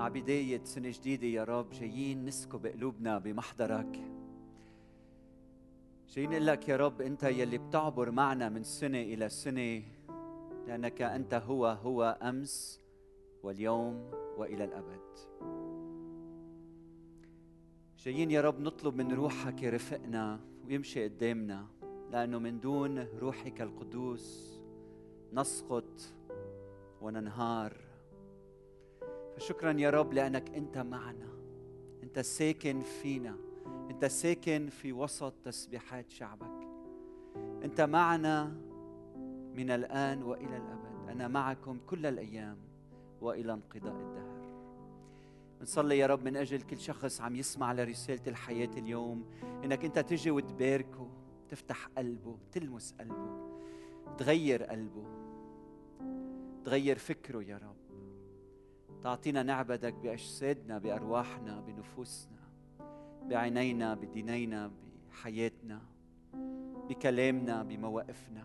مع بداية سنة جديدة يا رب جايين نسكب قلوبنا بمحضرك. جايين نقول لك يا رب أنت يلي بتعبر معنا من سنة إلى سنة لأنك أنت هو هو أمس واليوم وإلى الأبد. جايين يا رب نطلب من روحك يرفقنا ويمشي قدامنا لأنه من دون روحك القدوس نسقط وننهار. فشكرا يا رب لأنك أنت معنا. أنت ساكن فينا. أنت ساكن في وسط تسبيحات شعبك. أنت معنا من الآن وإلى الأبد. أنا معكم كل الأيام وإلى انقضاء الدهر. بنصلي يا رب من أجل كل شخص عم يسمع لرسالة الحياة اليوم. إنك أنت تجي وتباركه تفتح قلبه تلمس قلبه تغير قلبه تغير فكره يا رب. تعطينا نعبدك بأجسادنا بأرواحنا بنفوسنا بعينينا بدينينا بحياتنا بكلامنا بمواقفنا.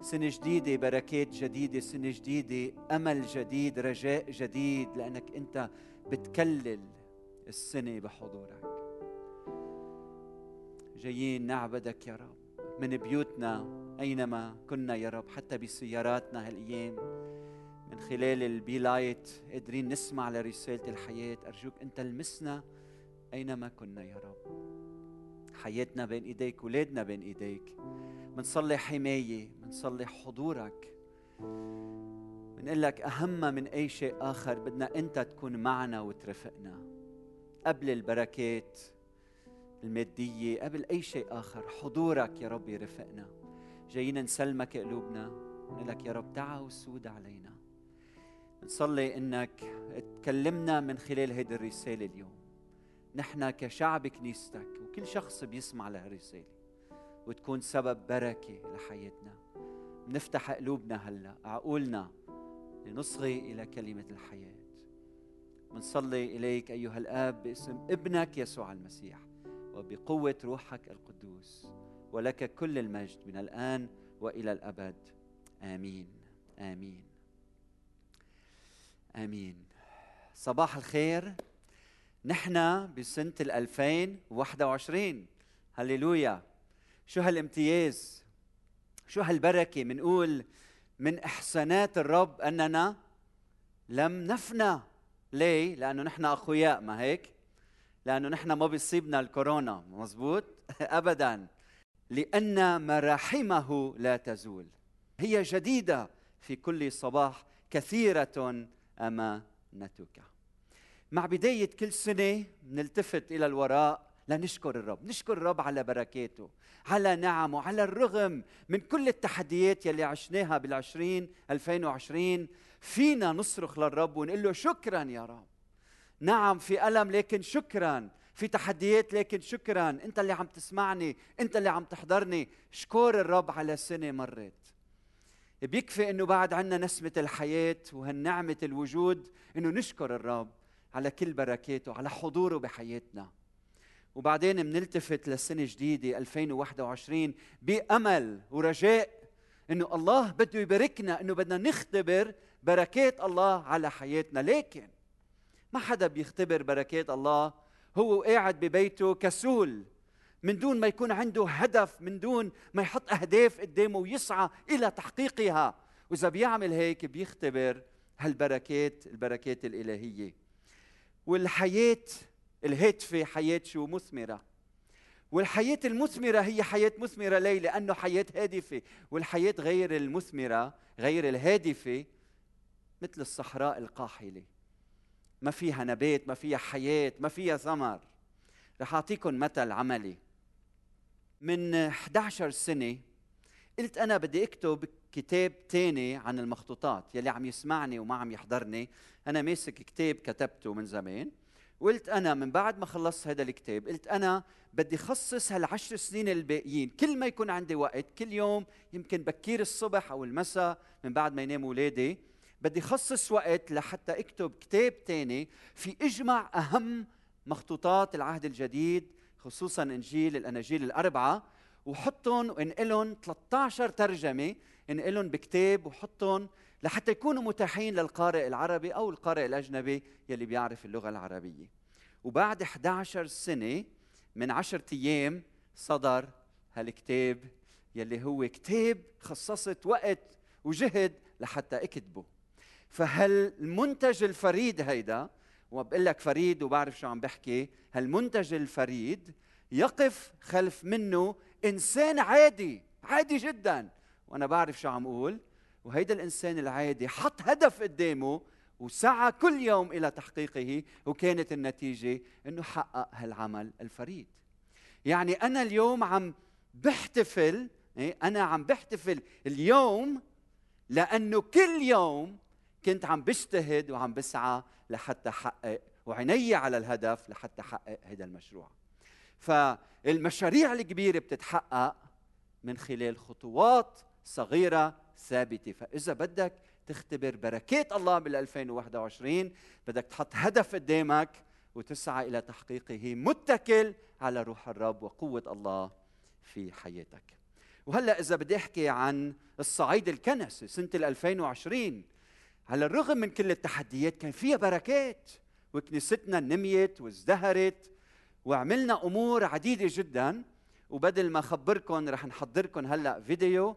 سنة جديدة بركات جديدة سنة جديدة أمل جديد رجاء جديد لأنك أنت بتكلل السنة بحضورك. جايين نعبدك يا رب من بيوتنا أينما كنا يا رب حتى بسياراتنا هالأيام. من خلال ال Be Light قادرين نسمع لرسالة الحياة. أرجوك أنت لمسنا أينما كنا يا رب. حياتنا بين إيديك ولادنا بين إيديك. منصلي حماية منصلي حضورك. بنقول لك أهم من أي شيء آخر بدنا أنت تكون معنا وترافقنا. قبل البركات المادية قبل أي شيء آخر حضورك يا رب يرفقنا جايين نسلمك قلوبنا. نقول لك يا رب تعا وسود علينا. نصلي إنك تكلمنا من خلال هذه الرسالة اليوم. نحن كشعب كنيستك وكل شخص بيسمع لهالرسالة وتكون سبب بركة لحياتنا. بنفتح قلوبنا هلأ عقولنا لنصغي إلى كلمة الحياة. بنصلي إليك أيها الآب باسم ابنك يسوع المسيح وبقوة روحك القدوس ولك كل المجد من الآن وإلى الأبد. آمين. آمين. آمين. صباح الخير. نحن بسنة ال 2021 هللويا. شو هالامتياز؟ شو هالبركة؟ منقول من إحسانات الرب أننا لم نفنى. ليه؟ لأنه نحن اخوياء ما هيك؟ لأنه نحن ما بيصيبنا الكورونا مزبوط ابدا. لأن مراحمه لا تزول. هي جديدة في كل صباح كثيرة أمانتك. مع بداية كل سنة نلتفت إلى الوراء لنشكر الرب. نشكر الرب على بركاته على نعمه على الرغم من كل التحديات يلي عشناها بالعشرين 2020 فينا نصرخ للرب ونقول له شكرا يا رب. نعم في ألم لكن شكرا. في تحديات لكن شكرا. أنت اللي عم تسمعني أنت اللي عم تحضرني. شكر الرب على سنة مرت. بيكفي إنه بعد عنا نسمة الحياة وهالنعمة الوجود إنه نشكر الرب على كل بركاته على حضوره بحياتنا. وبعدين بنلتفت لسنة جديدة 2021 بأمل ورجاء إنه الله بده يباركنا إنه بدنا نختبر بركات الله على حياتنا. لكن ما حدا بيختبر بركات الله هو قاعد ببيته كسول. من دون ما يكون عنده هدف من دون ما يحط أهداف قدامه ويسعى إلى تحقيقها. وإذا بيعمل هيك بيختبر هالبركات البركات الإلهية. والحياة الهادفه حياة شو؟ مثمرة. والحياة المثمرة هي حياة مثمرة ليه؟ لأنه حياة هادفة. والحياة غير المثمرة غير الهادفة مثل الصحراء القاحلة. ما فيها نبات ما فيها حياة ما فيها ثمر. رح أعطيكم مثل عملي. من 11 سنة قلت أنا بدي أكتب كتاب تاني عن المخطوطات يلي عم يسمعني وما عم يحضرني. أنا ماسك كتاب كتبته من زمان. قلت أنا من بعد ما خلصت هذا الكتاب قلت أنا بدي خصص هالعشر سنين الباقيين. كل ما يكون عندي وقت كل يوم يمكن بكير الصبح أو المساء من بعد ما يناموا أولادي بدي خصص وقت لحتى أكتب كتاب تاني في اجمع أهم مخطوطات العهد الجديد خصوصا إنجيل الأناجيل الأربعة وحطهم وانقلهم 13 ترجمة انقلهم بكتاب وحطهم لحتى يكونوا متاحين للقارئ العربي أو القارئ الأجنبي يلي بيعرف اللغة العربية. وبعد 11 سنة من 10 أيام صدر هالكتاب يلي هو كتاب خصصت وقت وجهد لحتى إكتبه. فهالمنتج الفريد هيدا وبقول لك فريد وبعرف شو عم بحكي هالمنتج الفريد يقف خلف منه إنسان عادي عادي جدا وأنا بعرف شو عم أقول وهيدا الإنسان العادي حط هدف قدامه وسعى كل يوم إلى تحقيقه وكانت النتيجة إنه حقق هالعمل الفريد يعني أنا اليوم عم بحتفل إيه؟ أنا عم بحتفل اليوم لأنه كل يوم كنت عم بجتهد وعم بسعى لحتى أحقق وعيني على الهدف لحتى أحقق هذا المشروع فالمشاريع الكبيرة بتتحقق من خلال خطوات صغيرة ثابتة فإذا بدك تختبر بركات الله بال 2021 بدك تحط هدف قدامك وتسعى إلى تحقيقه متكل على روح الرب وقوة الله في حياتك. وهلأ إذا بدي أحكي عن الصعيد الكنسي سنة 2020 على الرغم من كل التحديات كان فيها بركات وكنيستنا نميت وازدهرت وعملنا أمور عديدة جدا وبدل ما اخبركم رح نحضركم هلأ فيديو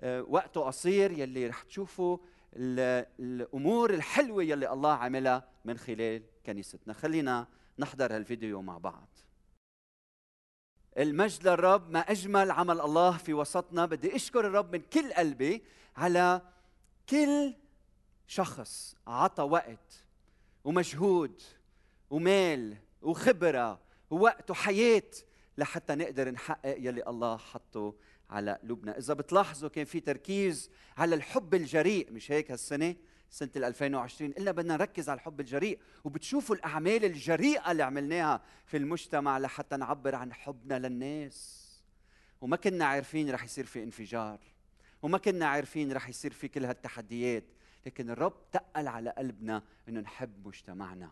آه، وقته قصير يلي رح تشوفوا الأمور الحلوة يلي الله عملها من خلال كنيستنا. خلينا نحضر هالفيديو مع بعض. المجد للرب ما أجمل عمل الله في وسطنا. بدي أشكر الرب من كل قلبي على كل شخص عطى وقت ومجهود ومال وخبرة ووقت وحياة لحتى نقدر نحقق يلي الله حطه على قلوبنا. إذا بتلاحظوا كان في تركيز على الحب الجريء مش هيك هالسنة؟ سنة 2020 قلنا بدنا نركز على الحب الجريء وبتشوفوا الأعمال الجريئة اللي عملناها في المجتمع لحتى نعبر عن حبنا للناس. وما كنا عارفين رح يصير في انفجار وما كنا عارفين رح يصير في كل هالتحديات. لكن الرب تقل على قلبنا إنه نحب مجتمعنا.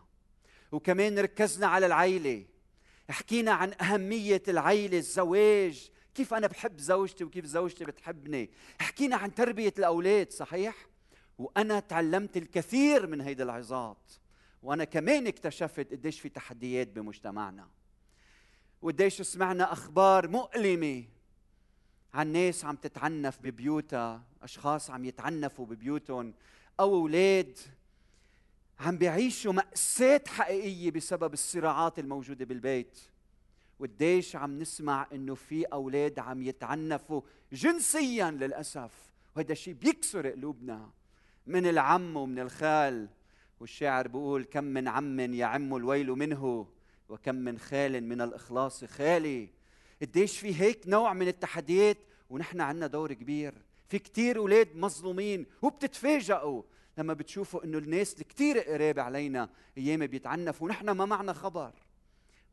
وكمان ركزنا على العيلة. حكينا عن أهمية العيلة الزواج. كيف أنا بحب زوجتي وكيف زوجتي بتحبني. حكينا عن تربية الأولاد صحيح؟ وأنا تعلمت الكثير من هيدي العظات. وأنا كمان اكتشفت قديش في تحديات بمجتمعنا. وقديش سمعنا أخبار مؤلمة. عن ناس عم تتعنف ببيوتها أشخاص عم يتعنفوا ببيوتهم أو أولاد عم بيعيشوا مأساة حقيقية بسبب الصراعات الموجودة بالبيت. وقديش عم نسمع إنه في أولاد عم يتعنفوا جنسيا للأسف. وهذا الشيء بيكسر قلوبنا من العم ومن الخال. والشاعر بيقول كم من عم يعم الويل منه وكم من خال من الإخلاص خالي. قديش في هيك نوع من التحديات ونحن عندنا دور كبير. في كتير أولاد مظلومين وبتتفاجئوا لما بتشوفوا إنه الناس الكثير قريبه علينا أيام بيتعنفوا ونحن ما معنا خبر.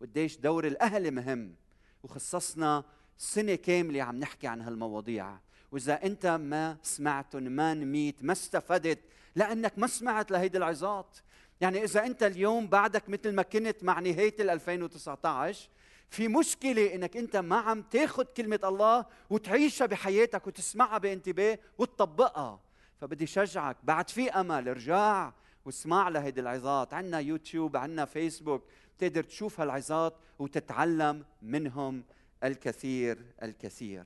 وقديش دور الأهل مهم وخصصنا سنة كاملة عم نحكي عن هالمواضيع. وإذا أنت ما سمعتن ما نميت ما استفدت لأنك ما سمعت لهيدي العظات. يعني إذا أنت اليوم بعدك مثل ما كنت مع نهاية 2019 في مشكلة إنك أنت ما عم تاخذ كلمة الله وتعيشها بحياتك وتسمعها بانتباه وتطبقها. فبدي شجعك بعد في أمل ارجع واسمع لهيدي العظات. عندنا يوتيوب عندنا فيسبوك تقدر تشوف هالعظات وتتعلم منهم الكثير الكثير.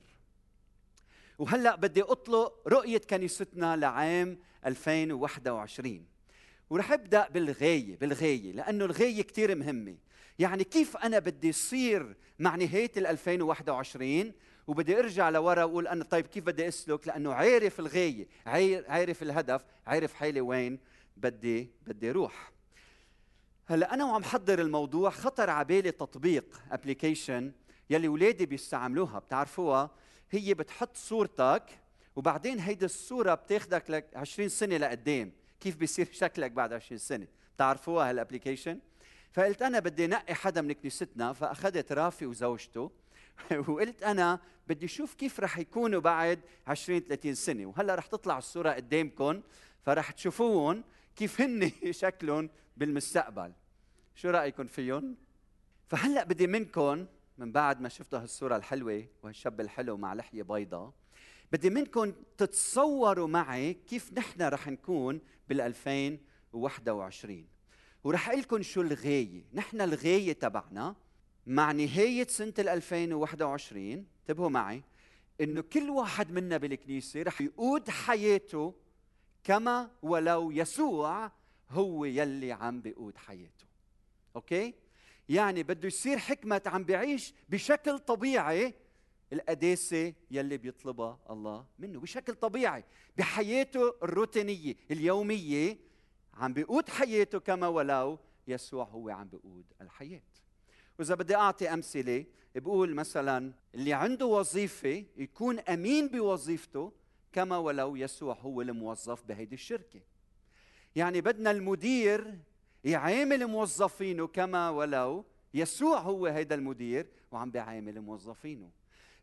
وهلأ بدي أطلق رؤية كنيستنا لعام 2021 ورح أبدأ بالغاية بالغاية لأنه الغاية كثير مهمة. يعني كيف أنا بدي صير مع نهاية 2021 وبدي أرجع لورا وأقول أنا طيب كيف بدي أسلك؟ لأنه عارف الغايه عارف الهدف عارف حالي وين بدي بدي أروح. هلأ أنا وعم حضر الموضوع خطر على بالي تطبيق application يلي اولادي بيستعملوها بتعرفوها؟ هي بتحط صورتك وبعدين هيدي الصورة بتاخدك لك 20 سنة لقدام. كيف بيصير شكلك بعد 20 سنة؟ بتعرفوها هال application فقلت أنا بدي نقي حدا من كنيستنا فأخذت رافي وزوجته وقلت أنا بدي أشوف كيف رح يكونوا بعد 20 30 سنة. وهلأ رح تطلع الصورة قدامكم فرح تشوفوهم كيف هن شكلهم بالمستقبل. شو رايكم فيهم فهلأ بدي منكم من بعد ما شفتوا هالصورة الحلوة وهالشاب الحلو مع لحية بيضاء بدي منكم تتصوروا معي كيف نحن رح نكون بال 2021 ورح أقول لكم شو الغاية. نحن الغاية تبعنا مع نهاية سنة ال 2021 انتبهوا معي إنه كل واحد منا بالكنيسة رح يقود حياته كما ولو يسوع هو يلي عم بيقود حياته. أوكي؟ يعني بده يصير حكمة عم بيعيش بشكل طبيعي القداسة يلي بيطلبها الله منه بشكل طبيعي بحياته الروتينية اليومية عم بيقود حياته كما ولو يسوع هو عم بيقود الحياة. وإذا بدي أعطي أمثلة بقول مثلا اللي عنده وظيفة يكون أمين بوظيفته كما ولو يسوع هو الموظف بهيدي الشركة. يعني بدنا المدير يعامل موظفينه كما ولو يسوع هو هيدا المدير وعم بيعامل موظفينه.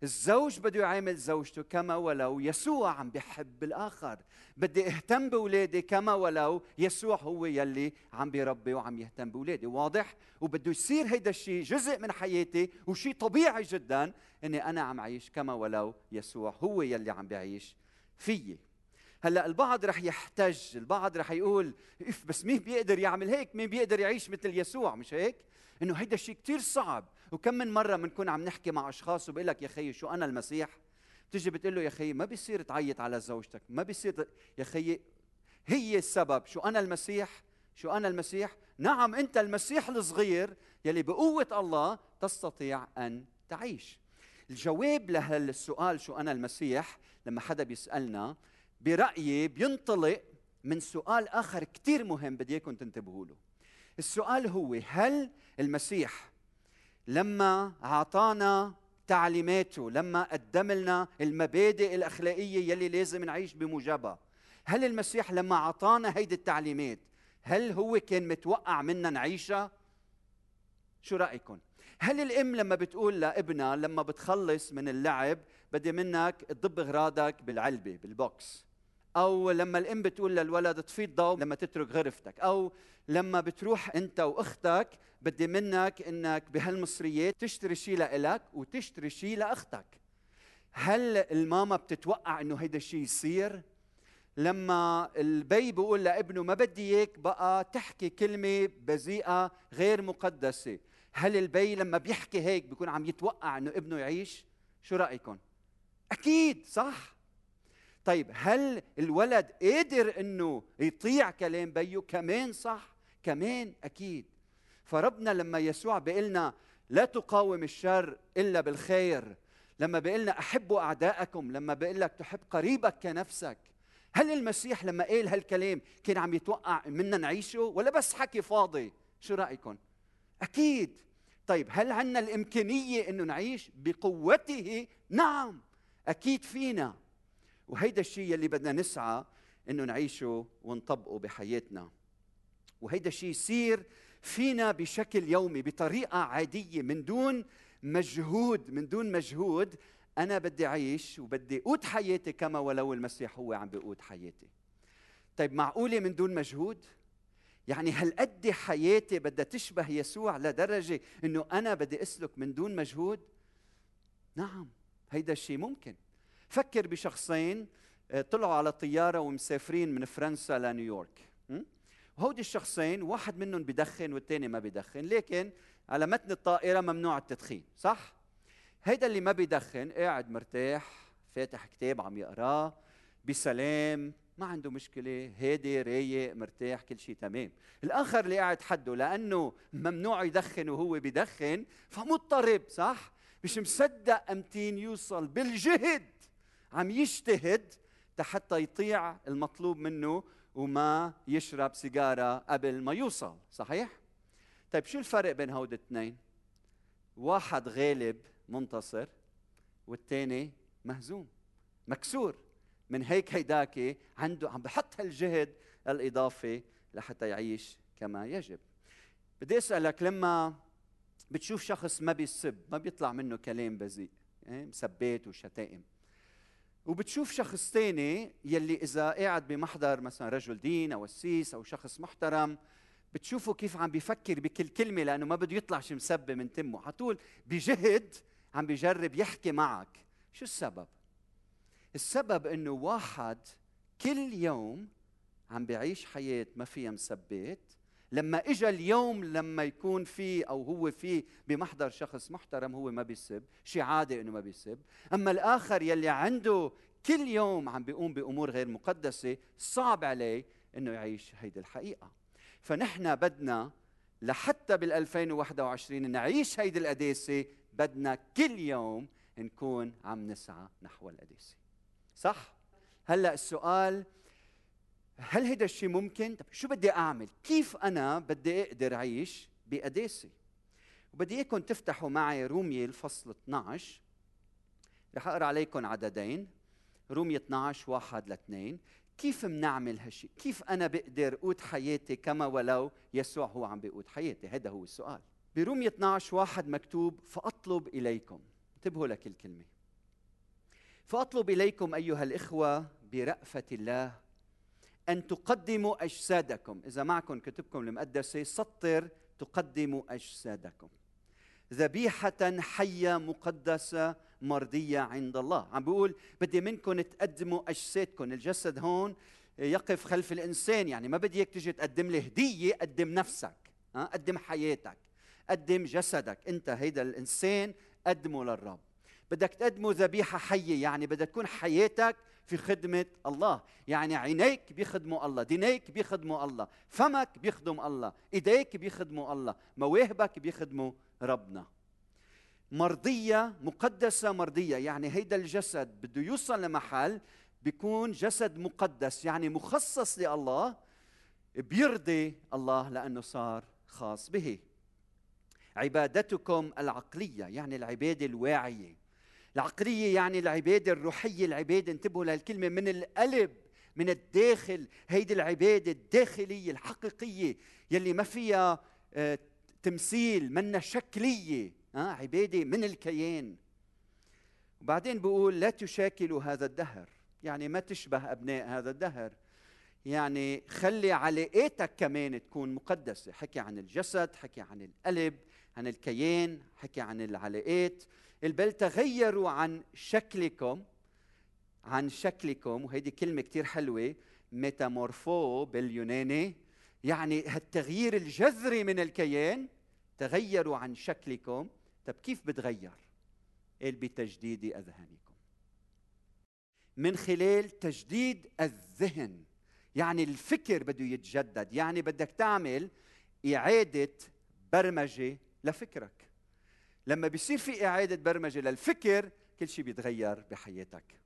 الزوج بده يعامل زوجته كما ولو يسوع عم بيحب الآخر. بدي اهتم باولادي كما ولو يسوع هو يلي عم بيربي وعم يهتم باولادي واضح؟ وبده يصير هيدا الشيء جزء من حياتي وشيء طبيعي جدا إني أنا عم اعيش كما ولو يسوع هو يلي عم بيعيش فيي. هلأ البعض رح يحتج البعض رح يقول إف بس مين بيقدر يعمل هيك؟ مين بيقدر يعيش مثل يسوع؟ مش هيك؟ إنه هيدا الشيء كثير صعب. وكم من مرة بنكون عم نحكي مع أشخاص وبقول لك يا خيي شو أنا المسيح? بتيجي بتقول له يا خيي ما بيصير تعيط على زوجتك. ما بيصير يا خيي هي السبب. شو أنا المسيح؟ شو أنا المسيح؟ نعم أنت المسيح الصغير يلي بقوة الله تستطيع أن تعيش. الجواب لهالسؤال شو أنا المسيح? لما حدا بيسألنا برأيي بينطلق من سؤال آخر كثير مهم بدي إياكم تنتبهوا له. السؤال هو هل المسيح لما أعطانا تعليماته لما قدم لنا المبادئ الأخلاقية يلي لازم نعيش بموجبها. هل المسيح لما أعطانا هيدي التعليمات هل هو كان متوقع منا نعيشها؟ شو رايكم هل الأم لما بتقول لابنها لما بتخلص من اللعب بدي منك تضب اغراضك بالعلبة بالبوكس؟ أو لما الأم بتقول للولد اطفي الضوء لما تترك غرفتك أو لما بتروح أنت وأختك بدي منك إنك بهالمصريات تشتري شيء لإلك وتشتري شيء لأختك. هل الماما بتتوقع إنه هيدا الشيء يصير؟ لما البي بيقول لابنه ما بدي إياك بقى تحكي كلمة بذيئة غير مقدسة. هل البي لما بيحكي هيك بيكون عم يتوقع إنه ابنه يعيش؟ شو رايكم أكيد صح. طيب هل الولد قادر إنه يطيع كلام بيه كمان صح كمان أكيد. فربنا لما يسوع بيقلنا لا تقاوم الشر إلا بالخير لما بيقلنا أحبوا اعدائكم لما بيقول لك تحب قريبك كنفسك هل المسيح لما قال هالكلام كان عم يتوقع منا نعيشه؟ ولا بس حكي فاضي؟ شو رايكم أكيد. طيب هل عندنا الإمكانية إنه نعيش؟ بقوته؟ نعم. أكيد فينا. وهيدا الشيء اللي بدنا نسعى إنه نعيشه ونطبقه بحياتنا. وهيدا الشيء يصير فينا بشكل يومي بطريقة عادية من دون مجهود. من دون مجهود أنا بدي أعيش وبدي اقود حياتي كما ولو المسيح هو عم بيقود حياتي. طيب معقولة من دون مجهود؟ يعني هالقد حياتي بدها تشبه يسوع لدرجة إنه أنا بدي أسلك من دون مجهود؟ نعم هيدا الشيء ممكن. فكر بشخصين آه، طلعوا على طيارة ومسافرين من فرنسا لنيويورك وهودي الشخصين واحد منهم بدخن والثاني ما بدخن لكن على متن الطائرة ممنوع التدخين صح؟ هيدا اللي ما بدخن قاعد مرتاح فاتح كتاب عم يقراه بسلام ما عنده مشكلة هادي رايق مرتاح كل شيء تمام. الآخر اللي قاعد حده لأنه ممنوع يدخن وهو بدخن فمضطرب صح؟ مش مصدق أمتين يوصل بالجهد. عم يجتهد حتى يطيع المطلوب منه وما يشرب سيجارة قبل ما يوصل صحيح؟ طيب شو الفرق بين هود الاثنين؟ واحد غالب منتصر والثاني مهزوم مكسور. من هيك هيداك عنده عم بحط هالجهد الإضافي لحتى يعيش كما يجب. بدي أسألك لما بتشوف شخص ما بيسب ما بيطلع منه كلام بذيء إيه؟ مسبات وشتائم وبتشوف شخص ثاني يلي إذا قاعد بمحضر مثلا رجل دين أو قسيس أو شخص محترم بتشوفه كيف عم بيفكر بكل كلمة لأنه ما بده يطلع شي مسبه من تمه. على طول بجهد عم بيجرب يحكي معك. شو السبب؟ السبب إنه واحد كل يوم عم بيعيش حياة ما فيها مثبت لما اجى اليوم لما يكون في أو هو في بمحضر شخص محترم هو ما بيسب شيء عادي إنه ما بيسب. أما الآخر يلي عنده كل يوم عم بيقوم بأمور غير مقدسة صعب عليه إنه يعيش هيدي الحقيقة. فنحن بدنا لحتى بال 2021 نعيش هيدي القداسة بدنا كل يوم نكون عم نسعى نحو القداسة. صح؟ هلأ السؤال هل هيدا الشيء ممكن؟ طب شو بدي أعمل؟ كيف أنا بدي أقدر أعيش بقداسه وبدي إياكم تفتحوا معي رومية الفصل 12 رح أقرأ عليكم عددين. رومية 12 واحد لاثنين. كيف بنعمل هالشيء؟ كيف أنا بقدر قود حياتي كما ولو يسوع هو عم بيقود حياتي؟ هذا هو السؤال. برومية 12 واحد مكتوب فأطلب إليكم. انتبهوا لك الكلمة فأطلب إليكم أيها الإخوة برأفة الله أن تقدموا أجسادكم، إذا معكم كتبكم المقدسة سطر تقدموا أجسادكم. ذبيحة حية مقدسة مرضية عند الله. عم بيقول بدي منكم تقدموا أجسادكم. الجسد هون يقف خلف الإنسان. يعني ما بدي إياك تجي تقدم لي هدية قدم نفسك قدم حياتك قدم جسدك. أنت هيدا الإنسان قدمه للرب. بدك تقدمه ذبيحة حية. يعني بدك تكون حياتك في خدمة الله. يعني عينيك بيخدموا الله دينيك بيخدموا الله فمك بيخدم الله إيديك بيخدموا الله مواهبك بيخدموا ربنا. مرضية مقدسة مرضية يعني هيدا الجسد بده يوصل لمحل بيكون جسد مقدس يعني مخصص لله بيرضي الله لأنه صار خاص به. عبادتكم العقلية يعني العبادة الواعية. العقلية يعني العبادة الروحية العبادة انتبهوا لهالكلمة من القلب من الداخل. هيدي العبادة الداخلية الحقيقية يلي ما فيها آه، تمثيل منا شكلية آه عبادة من الكيان. وبعدين بقول لا تشاكلوا هذا الدهر. يعني ما تشبه أبناء هذا الدهر. يعني خلي علاقاتك كمان تكون مقدسة. حكي عن الجسد حكي عن القلب عن الكيان حكي عن العلاقات. بل تغيروا عن شكلكم عن شكلكم وهيدي كلمة كتير حلوة ميتامورفو باليوناني يعني هالتغيير الجذري من الكيان تغيروا عن شكلكم. طب كيف بتغير؟ قال بتجديد أذهانكم. من خلال تجديد الذهن يعني الفكر بده يتجدد يعني بدك تعمل إعادة برمجة لفكرك. لما بيصير في إعادة برمجة للفكر كل شيء بيتغير بحياتك.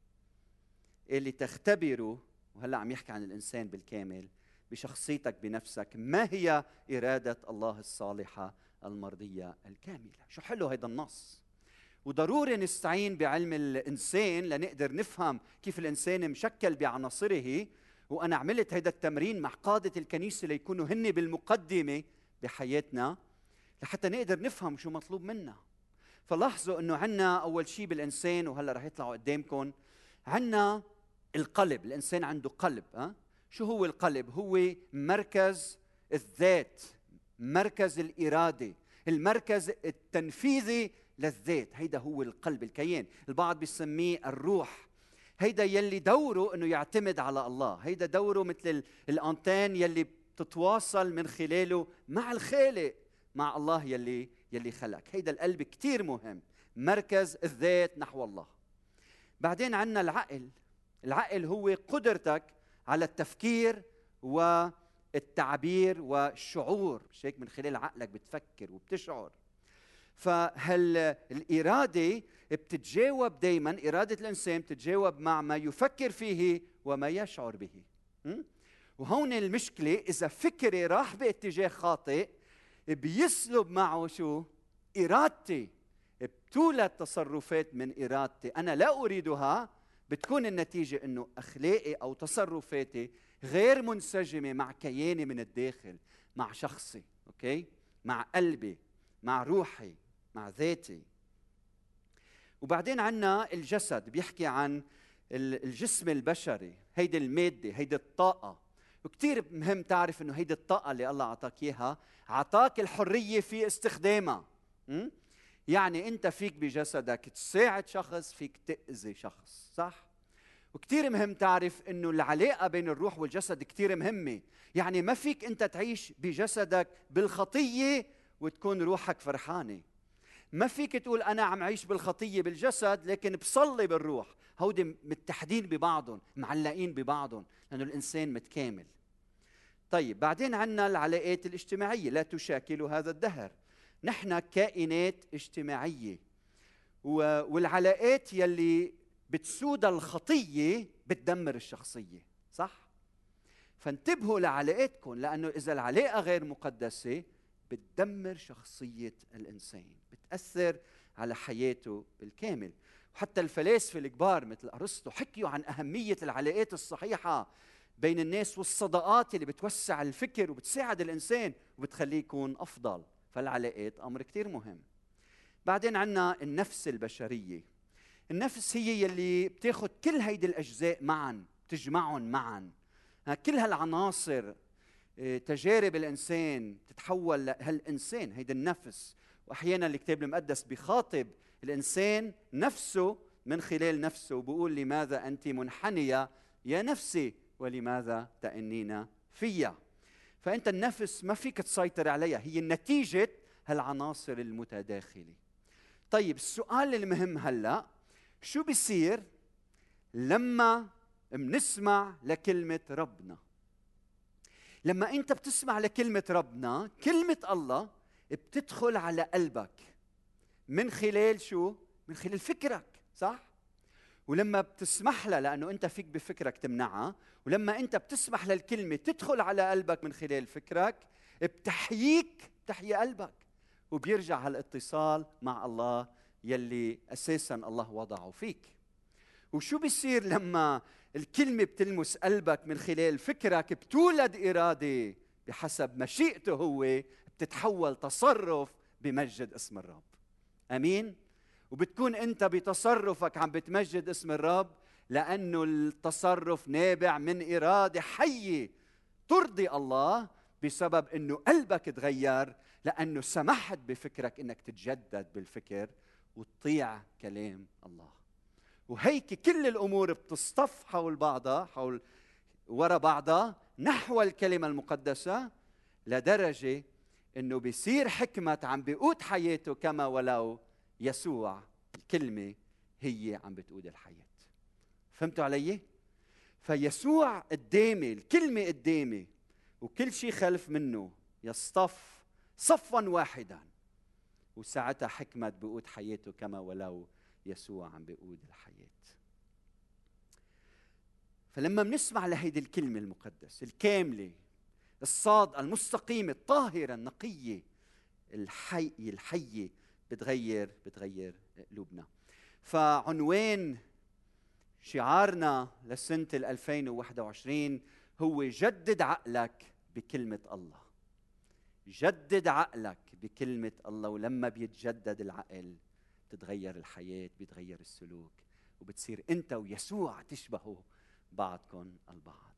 اللي تختبروا وهلأ عم يحكي عن الإنسان بالكامل بشخصيتك بنفسك ما هي إرادة الله الصالحة المرضية الكاملة؟ شو حلو هذا النص. وضروري نستعين بعلم الإنسان لنقدر نفهم كيف الإنسان مشكل بعناصره وأنا عملت هذا التمرين مع قادة الكنيسة ليكونوا هن بالمقدمة بحياتنا لحتى نقدر نفهم شو مطلوب منا. فلاحظوا إنه عندنا أول شيء بالإنسان وهلأ رح يطلعوا قدامكم عندنا القلب الإنسان عنده قلب ها؟ شو هو القلب؟ هو مركز الذات مركز الإرادة المركز التنفيذي للذات. هيدا هو القلب الكيان. البعض بيسميه الروح. هيدا يلي دوره إنه يعتمد على الله. هيدا دوره مثل الأنتين يلي بتتواصل من خلاله مع الخالق مع الله يلي يلي خلق هيدا القلب كثير مهم. مركز الذات نحو الله. بعدين عندنا العقل. العقل هو قدرتك على التفكير والتعبير والشعور. مش هيك؟ من خلال عقلك بتفكر وبتشعر. فهل الإرادة بتتجاوب دائما إرادة الإنسان بتتجاوب مع ما يفكر فيه وما يشعر به. وهون المشكلة إذا فكري راح باتجاه خاطئ بيسلب معه شو؟ إرادتي. بتولد تصرفات من إرادتي. أنا لا أريدها. بتكون النتيجة أنه أخلاقي أو تصرفاتي غير منسجمة مع كياني من الداخل مع شخصي أوكي؟ مع قلبي مع روحي مع ذاتي. وبعدين عنا الجسد بيحكي عن الجسم البشري. هيدي المادة هيدي الطاقة. وكثير مهم تعرف إنه هيدي الطاقة اللي الله أعطاك إياها أعطاك الحرية في استخدامها. يعني أنت فيك بجسدك تساعد شخص فيك تأذي شخص صح؟ وكثير مهم تعرف إنه العلاقة بين الروح والجسد كثير مهمة. يعني ما فيك أنت تعيش بجسدك بالخطية وتكون روحك فرحانة. ما فيك تقول أنا عم عيش بالخطية بالجسد لكن بصلي بالروح. هودي متحدين ببعضهم معلقين ببعضهم لأنه الإنسان متكامل. طيب بعدين عندنا العلاقات الاجتماعية. لا تشاكل هذا الدهر. نحن كائنات اجتماعية. والعلاقات يلي بتسود الخطية بتدمر الشخصية صح؟ فانتبهوا لعلاقاتكم لأنه إذا العلاقة غير مقدسة بتدمر شخصية الإنسان بتأثر على حياته بالكامل. وحتى الفلاسفة الكبار مثل أرسطو حكيوا عن أهمية العلاقات الصحيحة بين الناس والصداقات اللي بتوسع الفكر وبتساعد الإنسان وبتخليه يكون أفضل. فالعلاقات أمر كثير مهم. بعدين عندنا النفس البشرية. النفس هي يلي بتاخذ كل هيدي الأجزاء معا بتجمعهم معا. كل هالعناصر تجارب الإنسان تتحول لهالانسان هيدي النفس. وأحيانا الكتاب المقدس بيخاطب الإنسان نفسه من خلال نفسه وبقول لماذا أنت منحنية يا نفسي ولماذا تأنين فيا؟ فأنت النفس ما فيك تسيطر عليها هي نتيجة هالعناصر المتداخلة. طيب السؤال المهم هلأ شو بيصير لما بنسمع لكلمة ربنا؟ لما أنت بتسمع لكلمة ربنا كلمة الله بتدخل على قلبك من خلال شو؟ من خلال فكرك صح؟ ولما بتسمح لها لأنه انت فيك بفكرك تمنعها ولما انت بتسمح للكلمة تدخل على قلبك من خلال فكرك بتحييك بتحيي قلبك وبيرجع هالإتصال مع الله يلي أساسا الله وضعه فيك وشو بيصير لما الكلمة بتلمس قلبك من خلال فكرك بتولد إرادة بحسب مشيئته هو بتتحول تصرف بمجد اسم الرب. آمين؟ وبتكون أنت بتصرفك عم بتمجد اسم الرب لأنه التصرف نابع من إرادة حية. ترضي الله بسبب إنه قلبك تغير لأنه سمحت بفكرك إنك تتجدد بالفكر وتطيع كلام الله. وهيك كل الأمور بتصطف حول بعضها حول ورا بعضها نحو الكلمة المقدسة لدرجة إنه بيصير حكمة عم بيقود حياته كما ولو يسوع. الكلمة هي عم بتقود الحياة. فهمتوا علي؟ فيسوع قدامي الكلمة قدامي وكل شيء خلف منه يصطف صفا واحدا. وساعتها حكمة بقود حياته كما ولو يسوع عم بيقود الحياة. فلما بنسمع لهيدي الكلمة المقدسة الكاملة الصادقة المستقيمة الطاهرة النقية الحي الحية بتغير بتغير قلوبنا. فعنوان شعارنا لسنة 2021 هو جدد عقلك بكلمة الله. جدد عقلك بكلمة الله ولما بيتجدد العقل بتتغير الحياة بيتغير السلوك وبتصير أنت ويسوع تشبهوا بعضكم البعض.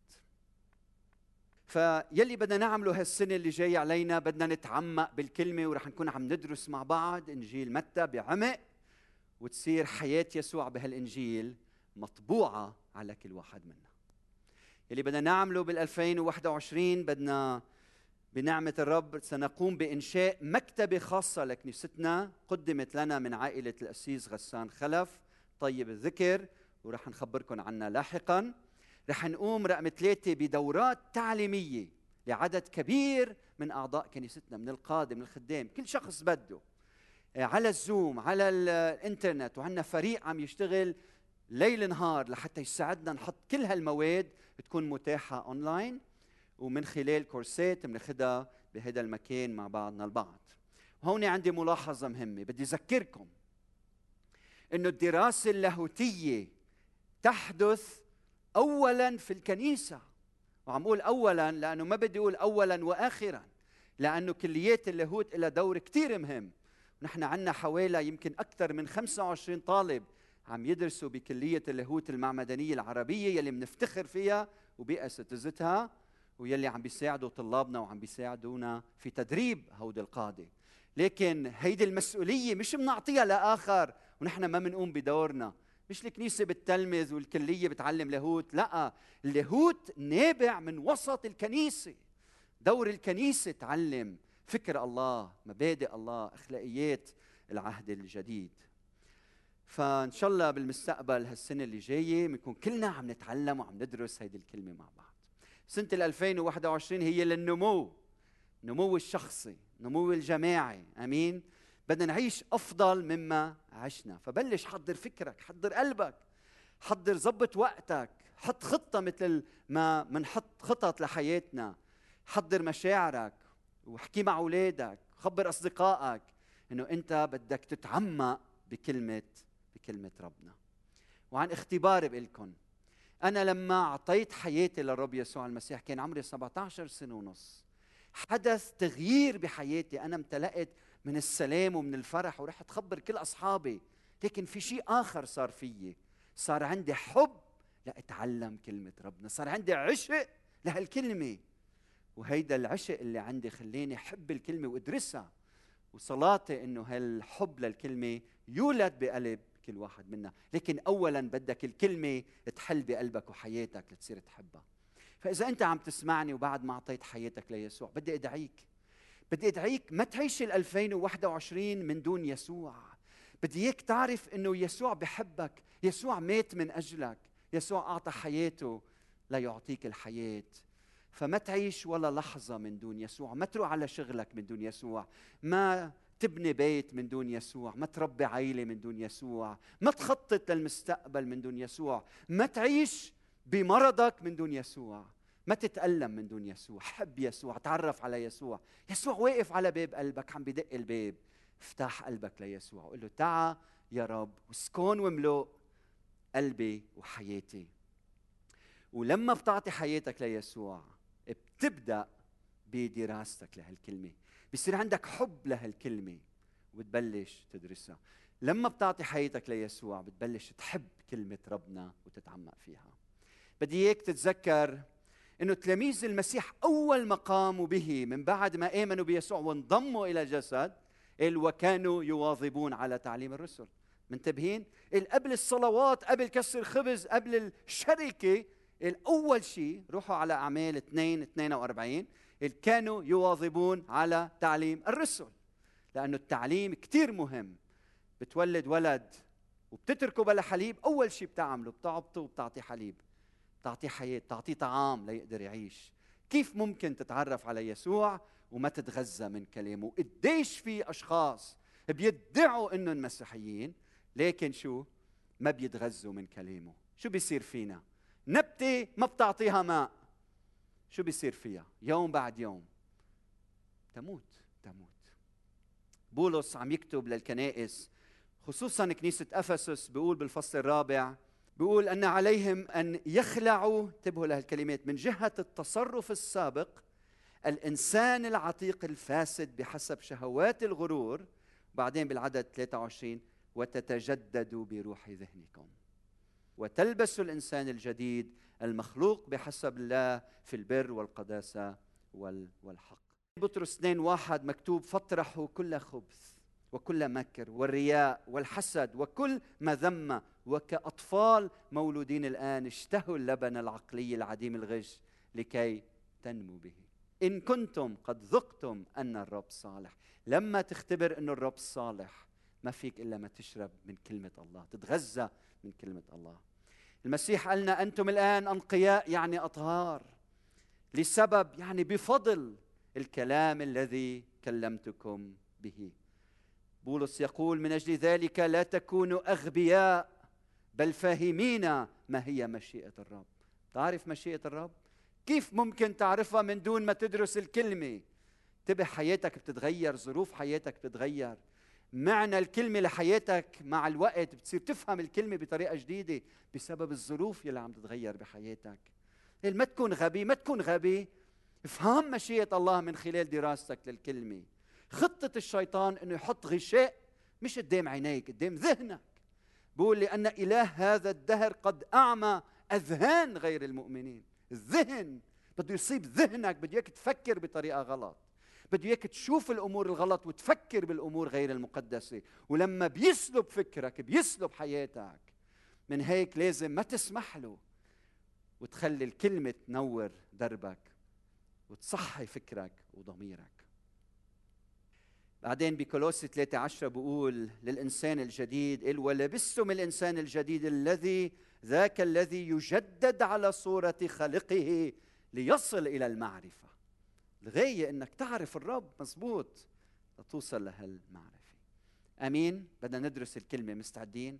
فيلي بدنا نعمله هالسنة اللي جاية علينا بدنا نتعمق بالكلمة ورح نكون عم ندرس مع بعض إنجيل متى بعمق وتصير حياة يسوع بهالإنجيل مطبوعة على كل واحد منا. يلي بدنا نعمله بال 2021 بدنا بنعمة الرب سنقوم بإنشاء مكتبة خاصة لكنيستنا قدمت لنا من عائلة الأسيس غسان خلف. طيب الذكر ورح نخبركم عنها لاحقا. رح نقوم رقم ثلاثة بدورات تعليمية لعدد كبير من أعضاء كنيستنا من القادة من الخدام كل شخص بده. آه، على الزوم على الإنترنت وعندنا فريق عم يشتغل ليل نهار لحتى يساعدنا نحط كل هالمواد تكون متاحة أونلاين. ومن خلال كورسات بناخذها بهذا المكان مع بعضنا البعض. وهون عندي ملاحظة مهمة بدي أذكركم إنه الدراسة اللاهوتية تحدث اولا في الكنيسة وعم أقول اولا لأنه ما بدي أقول اولا واخرا لأنه كليات اللاهوت لها دور كثير مهم. نحن عندنا حوالي يمكن أكثر من 25 طالب عم يدرسوا بكلية اللاهوت المعمدانيه العربية يلي بنفتخر فيها وباساتذتها ويلي عم بيساعدوا طلابنا وعم بيساعدونا في تدريب هودي القاده لكن هيدي المسؤولية مش بنعطيها لآخر ونحن ما بنقوم بدورنا. مش الكنيسة بتلمذ والكلية بتعلم لاهوت لا اللاهوت نابع من وسط الكنيسة. دور الكنيسة تعلم فكر الله مبادئ الله أخلاقيات العهد الجديد. فإن شاء الله بالمستقبل هالسنة اللي جاية بنكون كلنا عم نتعلم وعم ندرس هيدي الكلمة مع بعض. سنة 2021 هي للنمو نمو الشخصي نمو الجماعي آمين؟ بدنا نعيش أفضل مما عشنا. فبلش حضر فكرك حضر قلبك حضر زبط وقتك حط خطة مثل ما بنحط خطط لحياتنا. حضر مشاعرك واحكي مع أولادك خبر أصدقائك إنه أنت بدك تتعمق بكلمة بكلمة ربنا. وعن اختبار بقلكم أنا لما أعطيت حياتي للرب يسوع المسيح كان عمري 17 سنة ونص. حدث تغيير بحياتي. أنا امتلأت من السلام ومن الفرح ورحت خبر كل أصحابي. لكن في شيء آخر صار فيي. صار عندي حب لأتعلم كلمة ربنا. صار عندي عشق لهالكلمة. وهيدا العشق اللي عندي خلاني أحب الكلمة وأدرسها. وصلاتي إنه هالحب للكلمة يولد بقلب كل واحد منا. لكن اولا بدك الكلمة تحل بقلبك وحياتك لتصير تحبها. فإذا أنت عم تسمعني وبعد ما أعطيت حياتك ليسوع بدي أدعيك. بدي أدعيك ما تعيش ال 2021 من دون يسوع. بدي إياك تعرف إنه يسوع بحبك. يسوع مات من أجلك. يسوع أعطى حياته ليعطيك الحياة. فما تعيش ولا لحظة من دون يسوع. ما تروح على شغلك من دون يسوع. ما تبني بيت من دون يسوع ما تربي عيلة من دون يسوع ما تخطط للمستقبل من دون يسوع ما تعيش بمرضك من دون يسوع ما تتألم من دون يسوع حب يسوع تعرف على يسوع. يسوع واقف على باب قلبك عم بدق الباب افتح قلبك ليسوع وقول له تعا يا رب واسكن وملؤ قلبي وحياتي. ولما بتعطي حياتك ليسوع بتبدأ بدراستك لهالكلمة. بصير عندك حب لهالكلمة وبتبلش تدرسها. لما بتعطي حياتك ليسوع بتبلش تحب كلمة ربنا وتتعمق فيها. بدي إياك تتذكر إنه تلاميذ المسيح أول ما قاموا به من بعد ما آمنوا بيسوع وانضموا إلى الجسد قال وكانوا يواظبون على تعليم الرسل. منتبهين؟ قبل الصلوات قبل كسر الخبز قبل الشركة. الأول شيء روحوا على أعمال 2 42 كانوا يواظبون على تعليم الرسل. لأنه التعليم كثير مهم. بتولد ولد وبتتركه بلا حليب أول شيء بتعمله بتعبطه وبتعطيه حليب بتعطيه حياة بتعطيه طعام ليقدر يعيش. كيف ممكن تتعرف على يسوع وما تتغذى من كلامه؟ قديش في أشخاص بيدعوا إنهم مسيحيين لكن شو؟ ما بيتغذوا من كلامه. شو بيصير فينا؟ نبتة ما بتعطيها ماء. شو بيصير فيها؟ يوم بعد يوم. تموت تموت. بولس عم يكتب للكنائس خصوصا كنيسة أفسس بيقول بالفصل الرابع بيقول أن عليهم أن يخلعوا انتبهوا لهالكلمات من جهة التصرف السابق الإنسان العتيق الفاسد بحسب شهوات الغرور بعدين بالعدد 23 وتتجددوا بروح ذهنكم. وتلبس الإنسان الجديد المخلوق بحسب الله في البر والقداسة والحق. بطرس 2 واحد مكتوب فاطرحوا كل خبث وكل مكر والرياء والحسد وكل مذمه وكأطفال مولودين الآن اشتهوا اللبن العقلي العديم الغش لكي تنمو به. إن كنتم قد ذقتم أن الرب صالح، لما تختبر انه الرب صالح ما فيك إلا ما تشرب من كلمة الله، تتغذى من كلمة الله المسيح قالنا أنتم الآن أنقياء يعني أطهار لسبب يعني بفضل الكلام الذي كلمتكم به. بولس يقول من أجل ذلك لا تكونوا أغبياء بل فاهمين ما هي مشيئة الرب. تعرف مشيئة الرب؟ كيف ممكن تعرفها من دون ما تدرس الكلمة؟ انتبه حياتك بتتغير ظروف حياتك بتتغير. معنى الكلمة لحياتك مع الوقت بتصير تفهم الكلمة بطريقة جديدة بسبب الظروف يلي عم تتغير بحياتك. ما تكون غبي ما تكون غبي افهم مشيئة الله من خلال دراستك للكلمة. خطة الشيطان إنه يحط غشاء مش قدام عينيك قدام ذهنك. بقول لأن إله هذا الدهر قد أعمى أذهان غير المؤمنين. الذهن بده يصيب ذهنك بده تفكر بطريقة غلط. بده إياك تشوف الأمور الغلط وتفكر بالأمور غير المقدسة. ولما بيسلب فكرك بيسلب حياتك من هيك لازم ما تسمح له وتخلي الكلمة تنور دربك وتصحي فكرك وضميرك. بعدين بكولوسي 13 بقول للإنسان الجديد قال ولبستم الإنسان الجديد الذي ذاك الذي يجدد على صورة خالقه ليصل إلى المعرفة. الغاية أنك تعرف الرب مزبوط لتوصل لهالمعرفة. أمين. بدنا ندرس الكلمة مستعدين؟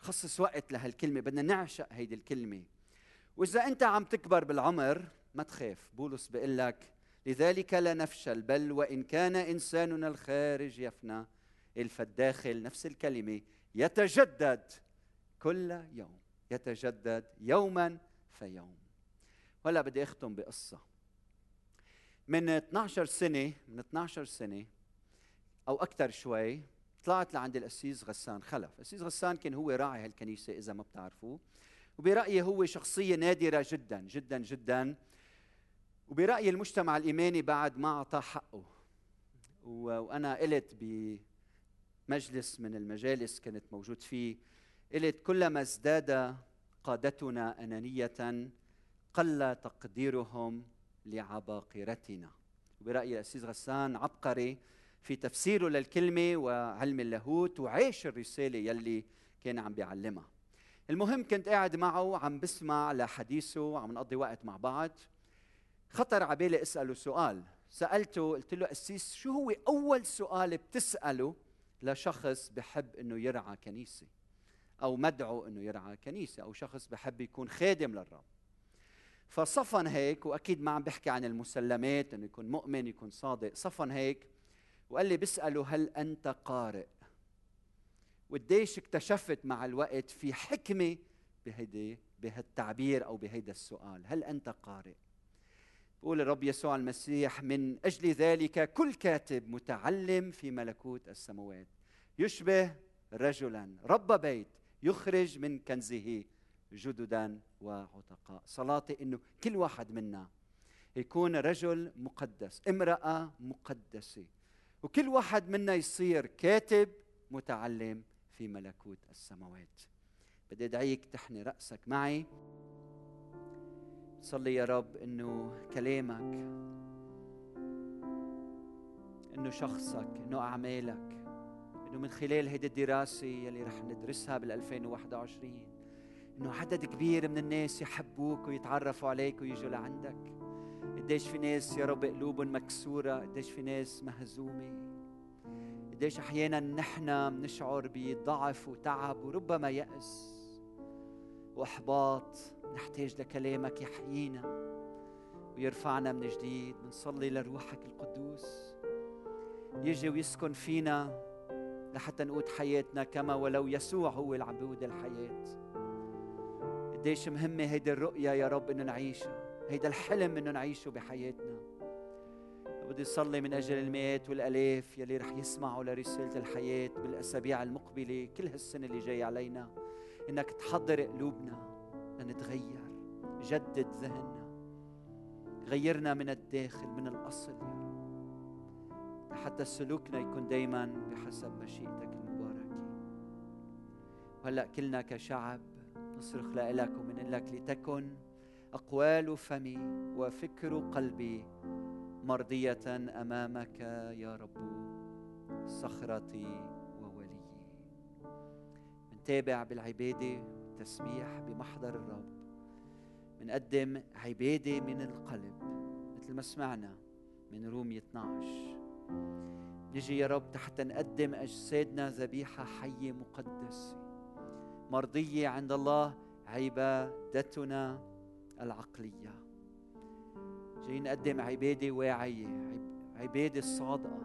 نخصص وقت لهالكلمة بدنا نعشق هيدي الكلمة. وإذا أنت عم تكبر بالعمر ما تخاف. بولس بيقول لك لذلك لا نفشل بل وإن كان إنساننا الخارج يفنى الفالداخل نفس الكلمة يتجدد كل يوم يتجدد يوما فيوم. وهلا بدي أختم بقصة. من 12 سنة من 12 سنة أو أكثر شوي طلعت لعند القسيس غسان خلف. القسيس غسان كان هو راعي هالكنيسة إذا ما بتعرفوه وبرأيي هو شخصية نادرة جدا جدا جدا. وبرأيي المجتمع الإيماني بعد ما أعطاه حقه. وأنا قلت بمجلس من المجالس كنت موجود فيه قلت كلما ازداد قادتنا أنانية قل تقديرهم لعباقرتنا. وبرايي الاسيس غسان عبقري في تفسيره للكلمة وعلم اللاهوت وعيش الرسالة يلي كان عم بيعلمها. المهم كنت قاعد معه عم بسمع لحديثه وعم نقضي وقت مع بعض. خطر على بالي أسأله سؤال. سألته قلت له قسيس شو هو أول سؤال بتسأله لشخص بحب إنه يرعى كنيسة؟ أو مدعو إنه يرعى كنيسة أو شخص بحب يكون خادم للرب؟ فصفن هيك وأكيد ما عم بحكي عن المسلمات إنه يكون مؤمن يكون صادق. صفن هيك وقال لي بساله هل أنت قارئ؟ وقديش اكتشفت مع الوقت في حكمة بهيدي بهالتعبير أو بهيدا السؤال. هل أنت قارئ؟ بقول الرب يسوع المسيح من أجل ذلك كل كاتب متعلم في ملكوت السماوات. يشبه رجلا. رب بيت يخرج من كنزه. جددا وعتقاء صلاتي إنه كل واحد منا يكون رجل مقدس امرأة مقدسة. وكل واحد منا يصير كاتب متعلم في ملكوت السماوات. بدي أدعيك تحني رأسك معي. صلي يا رب إنه كلامك إنه شخصك إنه أعمالك إنه من خلال هيدي الدراسة يلي رح ندرسها بال 2021 إنه عدد كبير من الناس يحبوك ويتعرفوا عليك ويجوا لعندك. قديش في ناس يا رب قلوبهم مكسورة قديش في ناس مهزومة. قديش أحيانا نحن بنشعر بضعف وتعب وربما يأس. وأحباط نحتاج لكلامك يحيينا ويرفعنا من جديد بنصلي لروحك القدوس. يجي ويسكن فينا لحتى نقود حياتنا كما ولو يسوع هو العبود الحياة. قديش مهمة هيدي الرؤية يا رب إنه نعيشها هيدا الحلم إنه نعيشه بحياتنا. بدي صلي من أجل المئات والألاف يلي رح يسمعوا لرسالة الحياة بالأسابيع المقبلة كل هالسنة اللي جاي علينا. إنك تحضر قلوبنا لنتغير جدد ذهننا غيرنا من الداخل من الأصل يا رب. لحتى سلوكنا يكون دايما بحسب مشيئتك المباركة. وهلأ كلنا كشعب نصرخ لك ومن لك لتكن أقوال فمي وفكر قلبي مرضية أمامك يا رب صخرتي ووليي. منتابع بالعبادة والتسبيح بمحضر الرب منقدم عبادة من القلب مثل ما سمعنا من رومية 12 نجي يا رب حتى نقدم أجسادنا ذبيحة حية مقدسة. مرضية عند الله عبادتنا العقلية. جاي نقدم عبادة واعية عبادة صادقة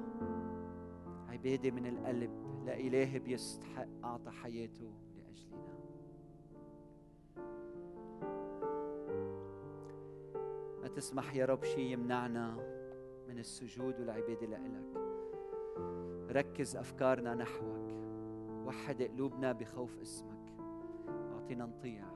عبادة من القلب. لإله بيستحق أعطى حياته لأجلنا. ما تسمح يا رب شيء يمنعنا من السجود والعبادة لإلك. ركز أفكارنا نحوك. وحد قلوبنا بخوف اسمك. أعطينا نطيع